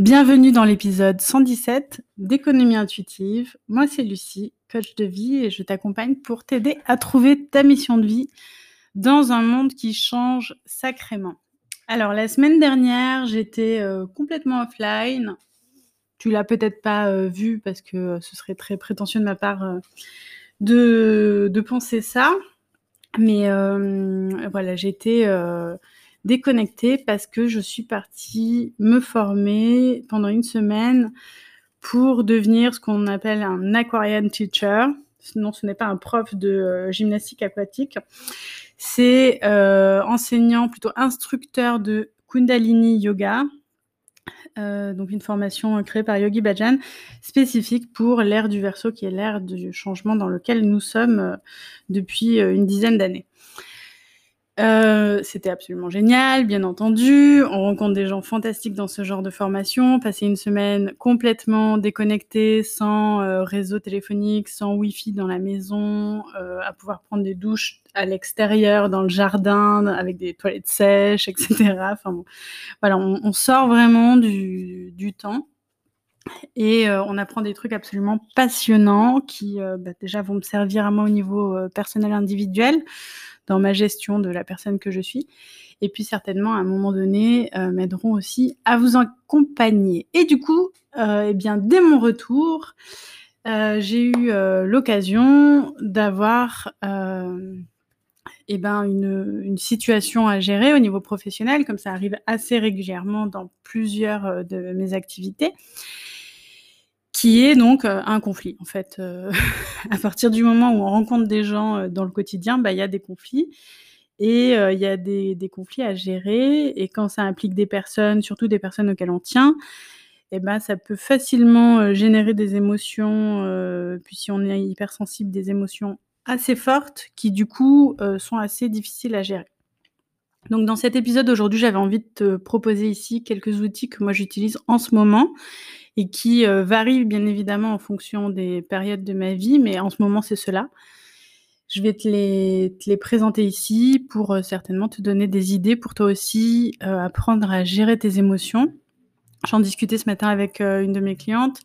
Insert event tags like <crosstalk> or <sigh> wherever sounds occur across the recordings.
Bienvenue dans l'épisode 117 d'économie intuitive. Moi, c'est Lucie, coach de vie, et je t'accompagne pour t'aider à trouver ta mission de vie dans un monde qui change sacrément. Alors, la semaine dernière, j'étais euh, complètement offline. Tu l'as peut-être pas euh, vu parce que euh, ce serait très prétentieux de ma part de, de, penser ça. Mais voilà, j'étais déconnectée parce que je suis partie me former pendant une semaine pour devenir ce qu'on appelle un aquarium teacher. Sinon, ce n'est pas un prof de euh, gymnastique aquatique. C'est euh, enseignant, plutôt instructeur de Kundalini Yoga. Euh, donc une formation créée par Yogi Bhajan, spécifique pour l'ère du verso, qui est l'ère du changement dans lequel nous sommes depuis une dizaine d'années. Euh, c'était absolument génial, bien entendu. On rencontre des gens fantastiques dans ce genre de formation. Passer une semaine complètement déconnectée, sans euh, réseau téléphonique, sans Wi-Fi dans la maison, euh, à pouvoir prendre des douches à l'extérieur, dans le jardin, avec des toilettes sèches, etc. Enfin bon, voilà, on, sort vraiment du, du temps. Et on apprend des trucs absolument passionnants qui bah, déjà vont me servir à moi au niveau personnel individuel dans ma gestion de la personne que je suis. Et puis certainement, à un moment donné, euh, m'aideront aussi à vous accompagner. Et du coup, euh, eh bien, dès mon retour, euh, j'ai eu l'occasion d'avoir eh ben, une, une, situation à gérer au niveau professionnel, comme ça arrive assez régulièrement dans plusieurs de mes activités qui est donc euh, un conflit. En fait, euh, <laughs> à partir du moment où on rencontre des gens euh, dans le quotidien, bah, il y a des conflits. Et il y a des, conflits à gérer. Et quand ça implique des personnes, surtout des personnes auxquelles on tient, eh ben, ça peut facilement générer des émotions, puis si on est hypersensible, des émotions assez fortes qui du coup sont assez difficiles à gérer. Donc dans cet épisode aujourd'hui, j'avais envie de te proposer ici quelques outils que moi j'utilise en ce moment et qui euh, varie bien évidemment en fonction des périodes de ma vie, mais en ce moment c'est cela. Je vais te les, te les présenter ici pour euh, certainement te donner des idées pour toi aussi euh, apprendre à gérer tes émotions. J'en discutais ce matin avec une de mes clientes.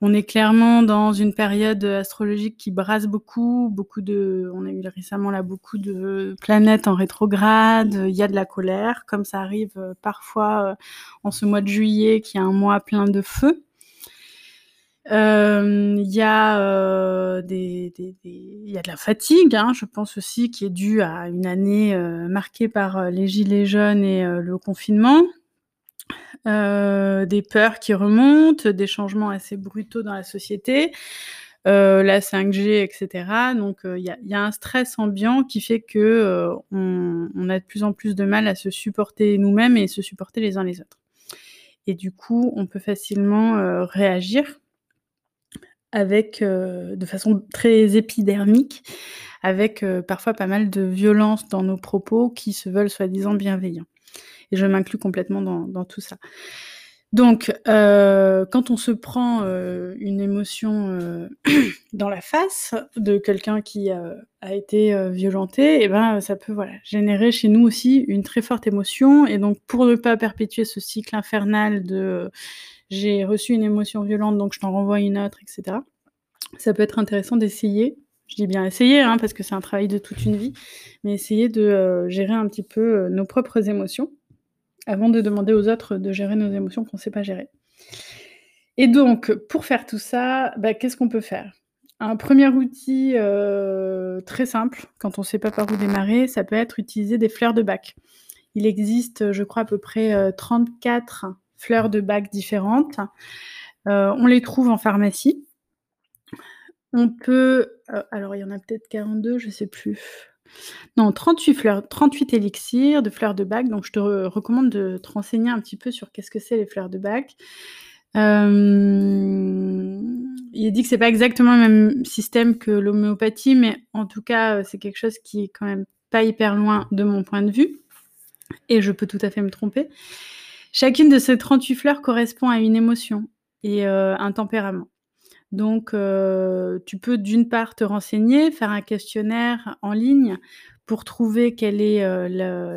On est clairement dans une période astrologique qui brasse beaucoup, beaucoup de, on a eu récemment là beaucoup de planètes en rétrograde, il y a de la colère, comme ça arrive parfois en ce mois de juillet, qui est un mois plein de feu. Euh, il y a euh, de la fatigue, hein, je pense aussi, qui est due à une année euh, marquée par les gilets jaunes et le confinement. Des peurs qui remontent, des changements assez brutaux dans la société, la 5G, etc. Donc il y, a un stress ambiant qui fait que on, a de plus en plus de mal à se supporter nous-mêmes et se supporter les uns les autres. Et du coup, on peut facilement réagir avec, euh, de façon très épidermique, avec euh, parfois pas mal de violence dans nos propos qui se veulent soi-disant bienveillants. Et je m'inclus complètement dans, dans, tout ça. Donc, euh, quand on se prend euh, une émotion euh, <clears throat> dans la face de quelqu'un qui a été violenté, et eh ben ça peut voilà générer chez nous aussi une très forte émotion. Et donc, pour ne pas perpétuer ce cycle infernal de j'ai reçu une émotion violente, donc je t'en renvoie une autre, etc. Ça peut être intéressant d'essayer, je dis bien essayer, hein, parce que c'est un travail de toute une vie, mais essayer de euh, gérer un petit peu euh, nos propres émotions avant de demander aux autres de gérer nos émotions qu'on ne sait pas gérer. Et donc, pour faire tout ça, bah, qu'est-ce qu'on peut faire? Un premier outil euh, très simple, quand on ne sait pas par où démarrer, ça peut être utiliser des fleurs de bac. Il existe, je crois, à peu près 34 fleurs de bac différentes. Euh, on les trouve en pharmacie. On peut, euh, alors il y en a peut-être 42, je sais plus. Non, 38 fleurs, 38 élixirs de fleurs de bac. Donc je te recommande de te renseigner un petit peu sur qu'est-ce que c'est les fleurs de bac. Euh, il dit que c'est pas exactement le même système que l'homéopathie, mais en tout cas, c'est quelque chose qui est quand même pas hyper loin de mon point de vue. Et je peux tout à fait me tromper. Chacune de ces 38 fleurs correspond à une émotion et euh, un tempérament. Donc, tu peux d'une part te renseigner, faire un questionnaire en ligne pour trouver quelle est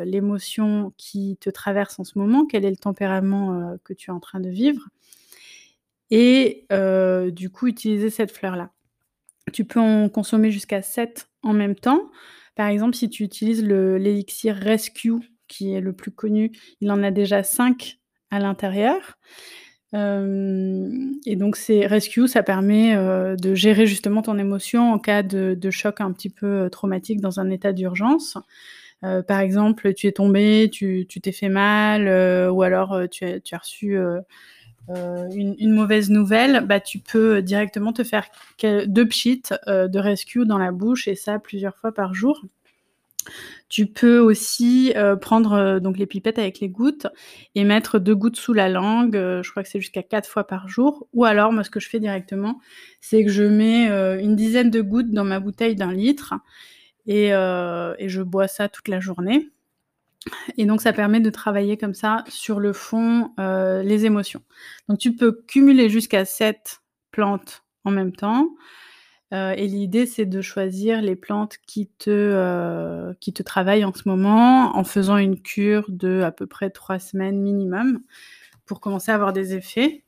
l'émotion qui te traverse en ce moment, quel est le tempérament que tu es en train de vivre, et du coup utiliser cette fleur-là. Tu peux en consommer jusqu'à 7 en même temps. Par exemple, si tu utilises l'élixir Rescue, qui est le plus connu, il en a déjà 5 à l'intérieur. Et donc, c'est Rescue, ça permet de gérer justement ton émotion en cas de, choc un petit peu traumatique dans un état d'urgence. par exemple, tu es tombé, tu t'es fait mal, ou alors tu as reçu euh, une, mauvaise nouvelle, bah, tu peux directement te faire deux pchits euh, de rescue dans la bouche et ça plusieurs fois par jour. Tu peux aussi euh, prendre donc les pipettes avec les gouttes et mettre deux gouttes sous la langue. je crois que c'est jusqu'à quatre fois par jour. Ou alors, moi, ce que je fais directement, c'est que je mets une dizaine de gouttes dans ma bouteille d'un litre et, je bois ça toute la journée. Et donc, ça permet de travailler comme ça sur le fond euh, les émotions. Donc, tu peux cumuler jusqu'à 7 plantes en même temps. Euh, et l'idée, c'est de choisir les plantes qui te, euh, qui te travaillent en ce moment en faisant une cure de à peu près 3 semaines minimum pour commencer à avoir des effets.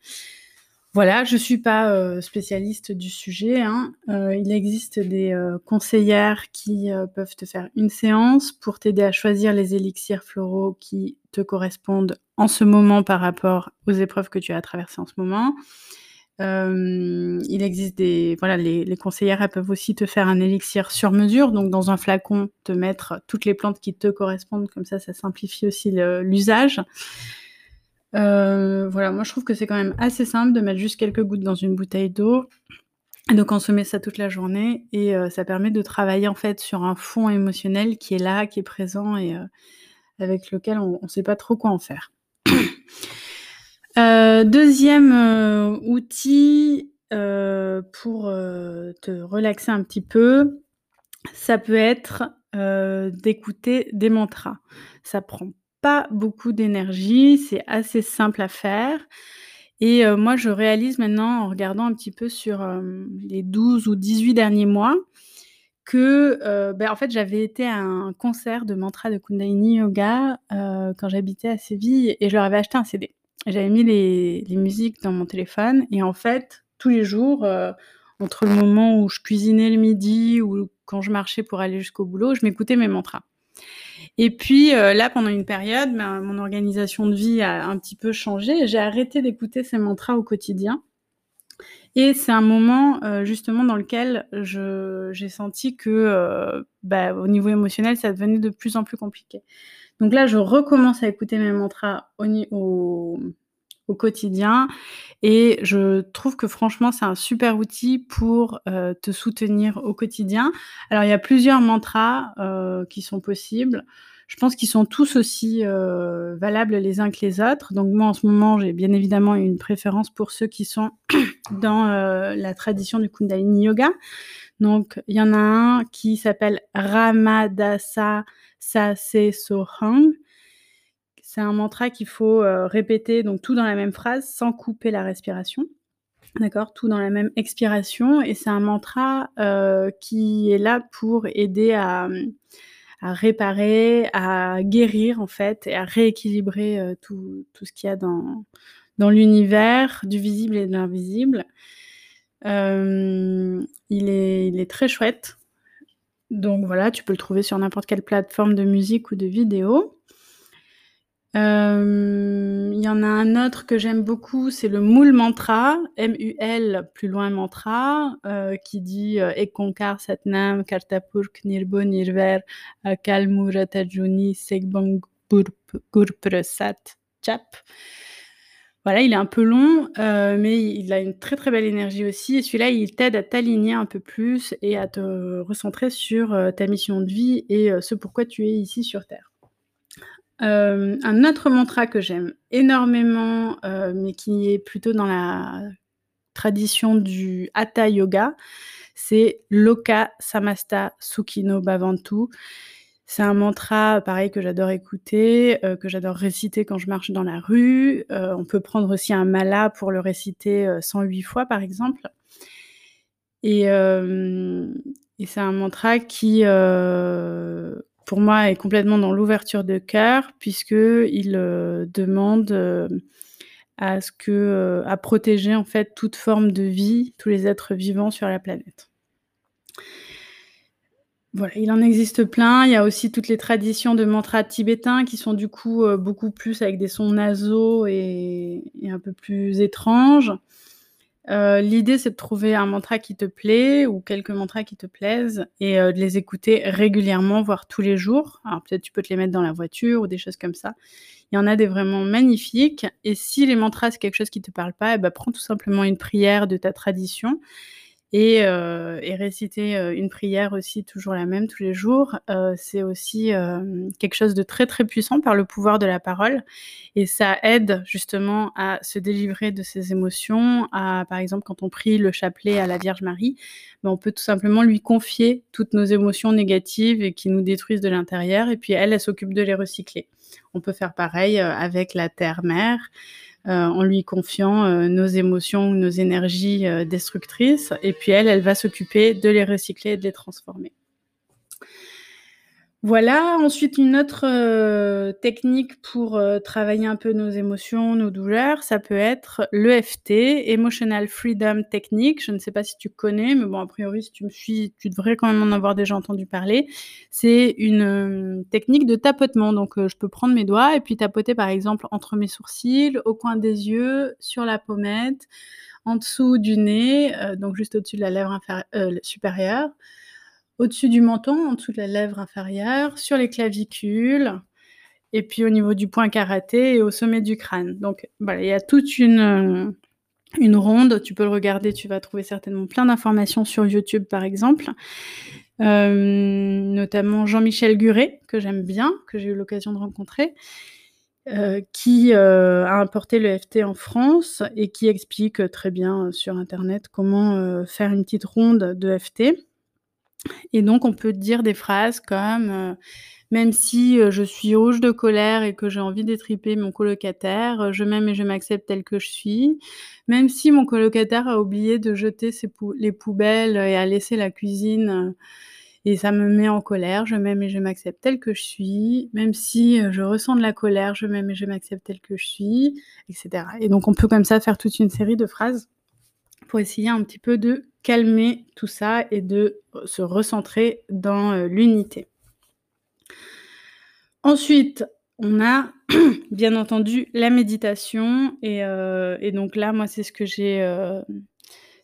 Voilà, je ne suis pas euh, spécialiste du sujet. Hein. Il existe des conseillères qui peuvent te faire une séance pour t'aider à choisir les élixirs floraux qui te correspondent en ce moment par rapport aux épreuves que tu as traversées en ce moment. Il existe des voilà les, conseillères peuvent aussi te faire un élixir sur mesure. Donc dans un flacon te mettre toutes les plantes qui te correspondent. Comme ça ça simplifie aussi l'usage. Voilà, moi je trouve que c'est quand même assez simple de mettre juste quelques gouttes dans une bouteille d'eau, de consommer ça toute la journée. Et ça permet de travailler en fait sur un fond émotionnel qui est là, qui est présent et avec lequel on ne sait pas trop quoi en faire. Deuxième outil pour te relaxer un petit peu, ça peut être d'écouter des mantras. Ça prend pas beaucoup d'énergie, c'est assez simple à faire. Et euh, moi, je réalise maintenant, en regardant un petit peu sur euh, les 12 ou 18 derniers mois, que euh, ben, en fait, j'avais été à un concert de mantra de Kundalini Yoga quand j'habitais à Séville et je leur avais acheté un CD. J'avais mis les, les, musiques dans mon téléphone et en fait, tous les jours, entre le moment où je cuisinais le midi ou quand je marchais pour aller jusqu'au boulot, je m'écoutais mes mantras. Et puis euh, là, pendant une période, ben, mon organisation de vie a un petit peu changé. J'ai arrêté d'écouter ces mantras au quotidien. Et c'est un moment euh, justement dans lequel j'ai senti que euh, bah, au niveau émotionnel, ça devenait de plus en plus compliqué. Donc là, je recommence à écouter mes mantras au, quotidien. Et je trouve que franchement, c'est un super outil pour euh, te soutenir au quotidien. Alors, il y a plusieurs mantras qui sont possibles. Je pense qu'ils sont tous aussi euh, valables les uns que les autres. Donc moi, en ce moment, j'ai bien évidemment une préférence pour ceux qui sont <coughs> dans la tradition du Kundalini Yoga. Donc, il y en a un qui s'appelle Ramadasa Sase Sohang. C'est un mantra qu'il faut euh, répéter, donc tout dans la même phrase, sans couper la respiration. D'accord? Tout dans la même expiration. Et c'est un mantra euh, qui est là pour aider à, réparer, à guérir, en fait, et à rééquilibrer euh, tout, ce qu'il y a dans, dans l'univers, du visible et de l'invisible. il, est, il est très chouette. Donc voilà, tu peux le trouver sur n'importe quelle plateforme de musique ou de vidéo. Euh, il y en a un autre que j'aime beaucoup, c'est le Moule Mantra, M-U-L, plus loin mantra, euh, qui dit euh, Ekonkar Satnam Kartapurk Nirbo Nirver Kalmuratajuni Gurprasat Chap. Voilà, il est un peu long, mais il a une très très belle énergie aussi. Et celui-là, il t'aide à t'aligner un peu plus et à te recentrer sur ta mission de vie et ce pourquoi tu es ici sur Terre. Euh, un autre mantra que j'aime énormément, euh, mais qui est plutôt dans la tradition du Hatha Yoga, c'est Loka Samasta Sukhino Bhavantu. C'est un mantra, pareil, que j'adore écouter, euh, que j'adore réciter quand je marche dans la rue. On peut prendre aussi un mala pour le réciter 108 fois, par exemple. Et c'est un mantra qui, pour moi, est complètement dans l'ouverture de cœur, puisqu'il demande à ce que, à protéger en fait toute forme de vie, tous les êtres vivants sur la planète. Voilà, il en existe plein. Il y a aussi toutes les traditions de mantras tibétains qui sont du coup euh, beaucoup plus avec des sons nasaux et, un peu plus étranges. Euh, l'idée, c'est de trouver un mantra qui te plaît ou quelques mantras qui te plaisent et euh, de les écouter régulièrement, voire tous les jours. Alors peut-être tu peux te les mettre dans la voiture ou des choses comme ça. Il y en a des vraiment magnifiques. Et si les mantras, c'est quelque chose qui ne te parle pas, eh ben, prends tout simplement une prière de ta tradition et, euh, et réciter euh, une prière aussi, toujours la même, tous les jours, euh, c'est aussi quelque chose de très très puissant par le pouvoir de la parole. Et ça aide justement à se délivrer de ses émotions. À, par exemple, quand on prie le chapelet à la Vierge Marie, ben, on peut tout simplement lui confier toutes nos émotions négatives et qui nous détruisent de l'intérieur. Et puis elle, elle s'occupe de les recycler. On peut faire pareil avec la terre-mère. Euh, en lui confiant euh, nos émotions, nos énergies euh, destructrices. Et puis elle, elle va s'occuper de les recycler et de les transformer. Voilà, ensuite une autre euh, technique pour euh, travailler un peu nos émotions, nos douleurs, ça peut être l'EFT, Emotional Freedom Technique. Je ne sais pas si tu connais, mais bon, a priori, si tu me suis, tu devrais quand même en avoir déjà entendu parler. C'est une euh, technique de tapotement. Donc, je peux prendre mes doigts et puis tapoter, par exemple, entre mes sourcils, au coin des yeux, sur la pommette, en dessous du nez, donc juste au-dessus de la lèvre supérieure au-dessus du menton, en dessous de la lèvre inférieure, sur les clavicules, et puis au niveau du point karaté et au sommet du crâne. Donc il y a toute une, une ronde, tu peux le regarder, tu vas trouver certainement plein d'informations sur YouTube par exemple. Euh, notamment Jean-Michel Guret, que j'aime bien, que j'ai eu l'occasion de rencontrer, euh, qui euh, a importé le FT en France et qui explique très bien sur Internet comment faire une petite ronde de FT. Et donc, on peut dire des phrases comme euh, Même si euh, je suis rouge de colère et que j'ai envie d'étriper mon colocataire, euh, je m'aime et je m'accepte tel que je suis. Même si mon colocataire a oublié de jeter les poubelles et a laissé la cuisine et ça me met en colère, je m'aime et je m'accepte tel que je suis. Même si je ressens de la colère, je m'aime et je m'accepte tel que je suis, etc. Et donc, on peut comme ça faire toute une série de phrases pour essayer un petit peu de calmer tout ça et de se recentrer dans euh, l'unité. Ensuite, on a <coughs> bien entendu la méditation et, euh, donc là, moi, c'est ce que j'ai euh,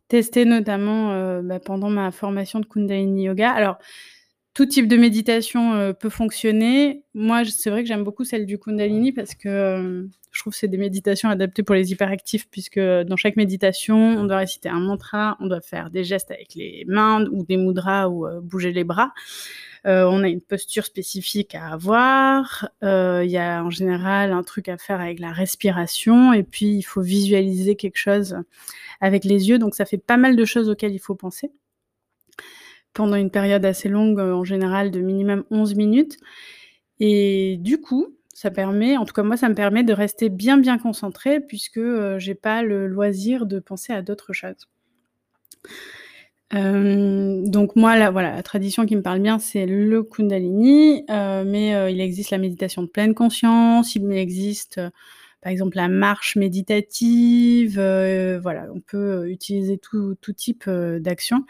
testé notamment bah, pendant ma formation de Kundalini Yoga. Alors, tout type de méditation peut fonctionner. Moi, c'est vrai que j'aime beaucoup celle du Kundalini parce que je trouve que c'est des méditations adaptées pour les hyperactifs, puisque dans chaque méditation, on doit réciter un mantra, on doit faire des gestes avec les mains ou des mudras ou euh, bouger les bras. Euh, on a une posture spécifique à avoir. Euh, il y a en général un truc à faire avec la respiration, et puis il faut visualiser quelque chose avec les yeux. Donc ça fait pas mal de choses auxquelles il faut penser pendant une période assez longue, en général de minimum 11 minutes. Et du coup, ça permet, en tout cas moi, ça me permet de rester bien bien concentré puisque euh, j'ai pas le loisir de penser à d'autres choses. Euh, donc moi, la, voilà, la tradition qui me parle bien, c'est le Kundalini, euh, mais il existe la méditation de pleine conscience, il existe par exemple la marche méditative, voilà, on peut utiliser tout, tout type d'action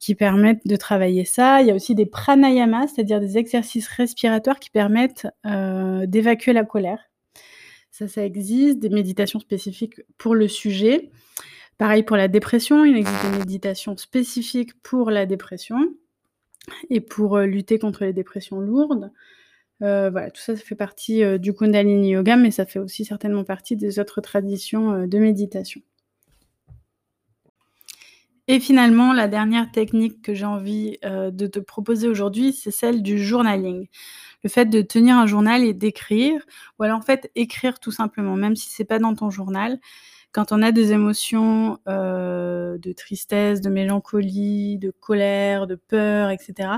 qui permettent de travailler ça. Il y a aussi des pranayamas, c'est-à-dire des exercices respiratoires qui permettent euh, d'évacuer la colère. Ça, ça existe, des méditations spécifiques pour le sujet. Pareil pour la dépression, il existe des méditations spécifiques pour la dépression et pour euh, lutter contre les dépressions lourdes. Euh, voilà, tout ça, ça fait partie du Kundalini Yoga, mais ça fait aussi certainement partie des autres traditions de méditation. Et finalement, la dernière technique que j'ai envie euh, de te proposer aujourd'hui, c'est celle du journaling. Le fait de tenir un journal et d'écrire, ou alors en fait écrire tout simplement, même si c'est pas dans ton journal. Quand on a des émotions euh, de tristesse, de mélancolie, de colère, de peur, etc.,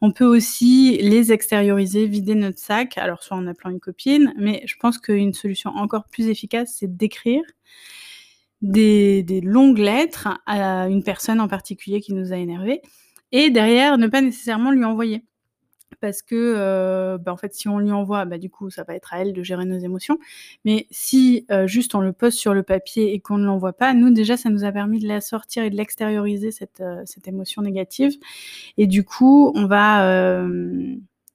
On peut aussi les extérioriser, vider notre sac, alors soit en appelant une copine, mais je pense qu'une solution encore plus efficace, c'est d'écrire des, longues lettres à une personne en particulier qui nous a énervé, et derrière, ne pas nécessairement lui envoyer parce que, euh, bah, en fait, si on lui envoie, bah, du coup, ça va être à elle de gérer nos émotions. Mais si euh, juste on le pose sur le papier et qu'on ne l'envoie pas, nous déjà, ça nous a permis de la sortir et de l'extérioriser cette, euh, cette émotion négative. Et du coup, on va,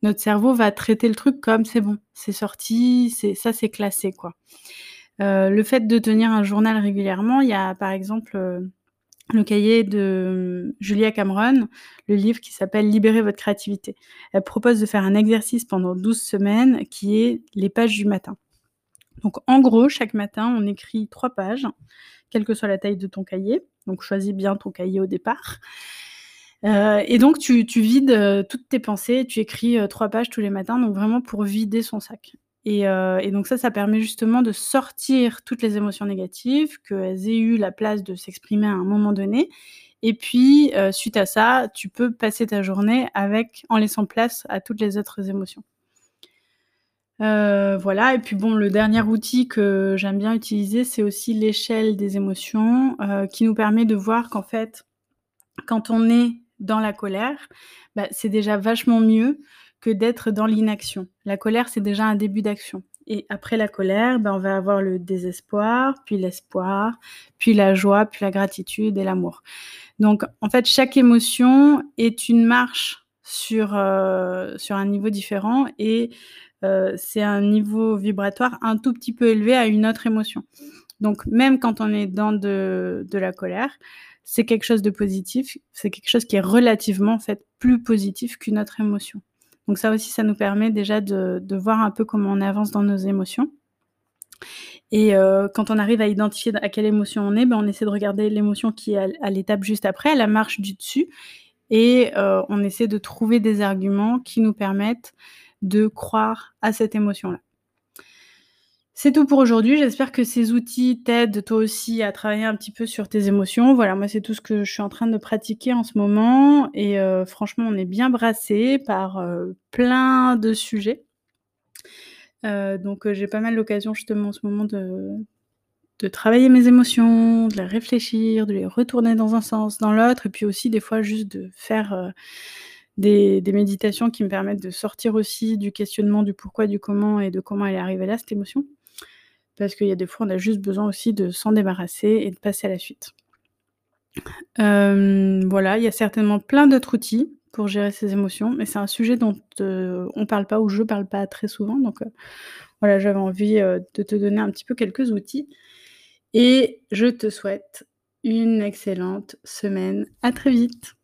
notre cerveau va traiter le truc comme c'est bon, c'est sorti, c'est ça, c'est classé, quoi. Le fait de tenir un journal régulièrement, il y a par exemple le cahier de Julia Cameron, le livre qui s'appelle Libérer votre créativité. Elle propose de faire un exercice pendant 12 semaines qui est les pages du matin. Donc en gros, chaque matin, on écrit trois pages, quelle que soit la taille de ton cahier. Donc choisis bien ton cahier au départ. Euh, et donc tu, vides euh, toutes tes pensées, tu écris euh, trois pages tous les matins, donc vraiment pour vider son sac. Euh, et, donc ça, ça permet justement de sortir toutes les émotions négatives, qu'elles aient eu la place de s'exprimer à un moment donné. Et puis, euh, suite à ça, tu peux passer ta journée avec, en laissant place à toutes les autres émotions. Euh, voilà, et puis bon, le dernier outil que j'aime bien utiliser, c'est aussi l'échelle des émotions, qui nous permet de voir qu'en fait, quand on est dans la colère, bah, c'est déjà vachement mieux que d'être dans l'inaction. La colère, c'est déjà un début d'action. Et après la colère, ben, on va avoir le désespoir, puis l'espoir, puis la joie, puis la gratitude et l'amour. Donc, en fait, chaque émotion est une marche sur, euh, un niveau différent et euh, c'est un niveau vibratoire un tout petit peu élevé à une autre émotion. Donc, même quand on est dans de, de la colère, c'est quelque chose de positif, c'est quelque chose qui est relativement en fait plus positif qu'une autre émotion. Donc ça aussi, ça nous permet déjà de, voir un peu comment on avance dans nos émotions. Et euh, quand on arrive à identifier à quelle émotion on est, ben on essaie de regarder l'émotion qui est à, l'étape juste après, à la marche du dessus, et euh, on essaie de trouver des arguments qui nous permettent de croire à cette émotion-là. C'est tout pour aujourd'hui. J'espère que ces outils t'aident toi aussi à travailler un petit peu sur tes émotions. Voilà, moi c'est tout ce que je suis en train de pratiquer en ce moment et euh, franchement on est bien brassé par euh, plein de sujets. Euh, donc j'ai pas mal l'occasion justement en ce moment de, de travailler mes émotions, de les réfléchir, de les retourner dans un sens, dans l'autre, et puis aussi des fois juste de faire des, des, méditations qui me permettent de sortir aussi du questionnement du pourquoi, du comment et de comment elle est arrivée là, cette émotion parce qu'il y a des fois, on a juste besoin aussi de s'en débarrasser et de passer à la suite. Euh, voilà, il y a certainement plein d'autres outils pour gérer ses émotions, mais c'est un sujet dont euh, on parle pas ou je parle pas très souvent, donc euh, voilà, j'avais envie de te donner un petit peu quelques outils. Et je te souhaite une excellente semaine. À très vite.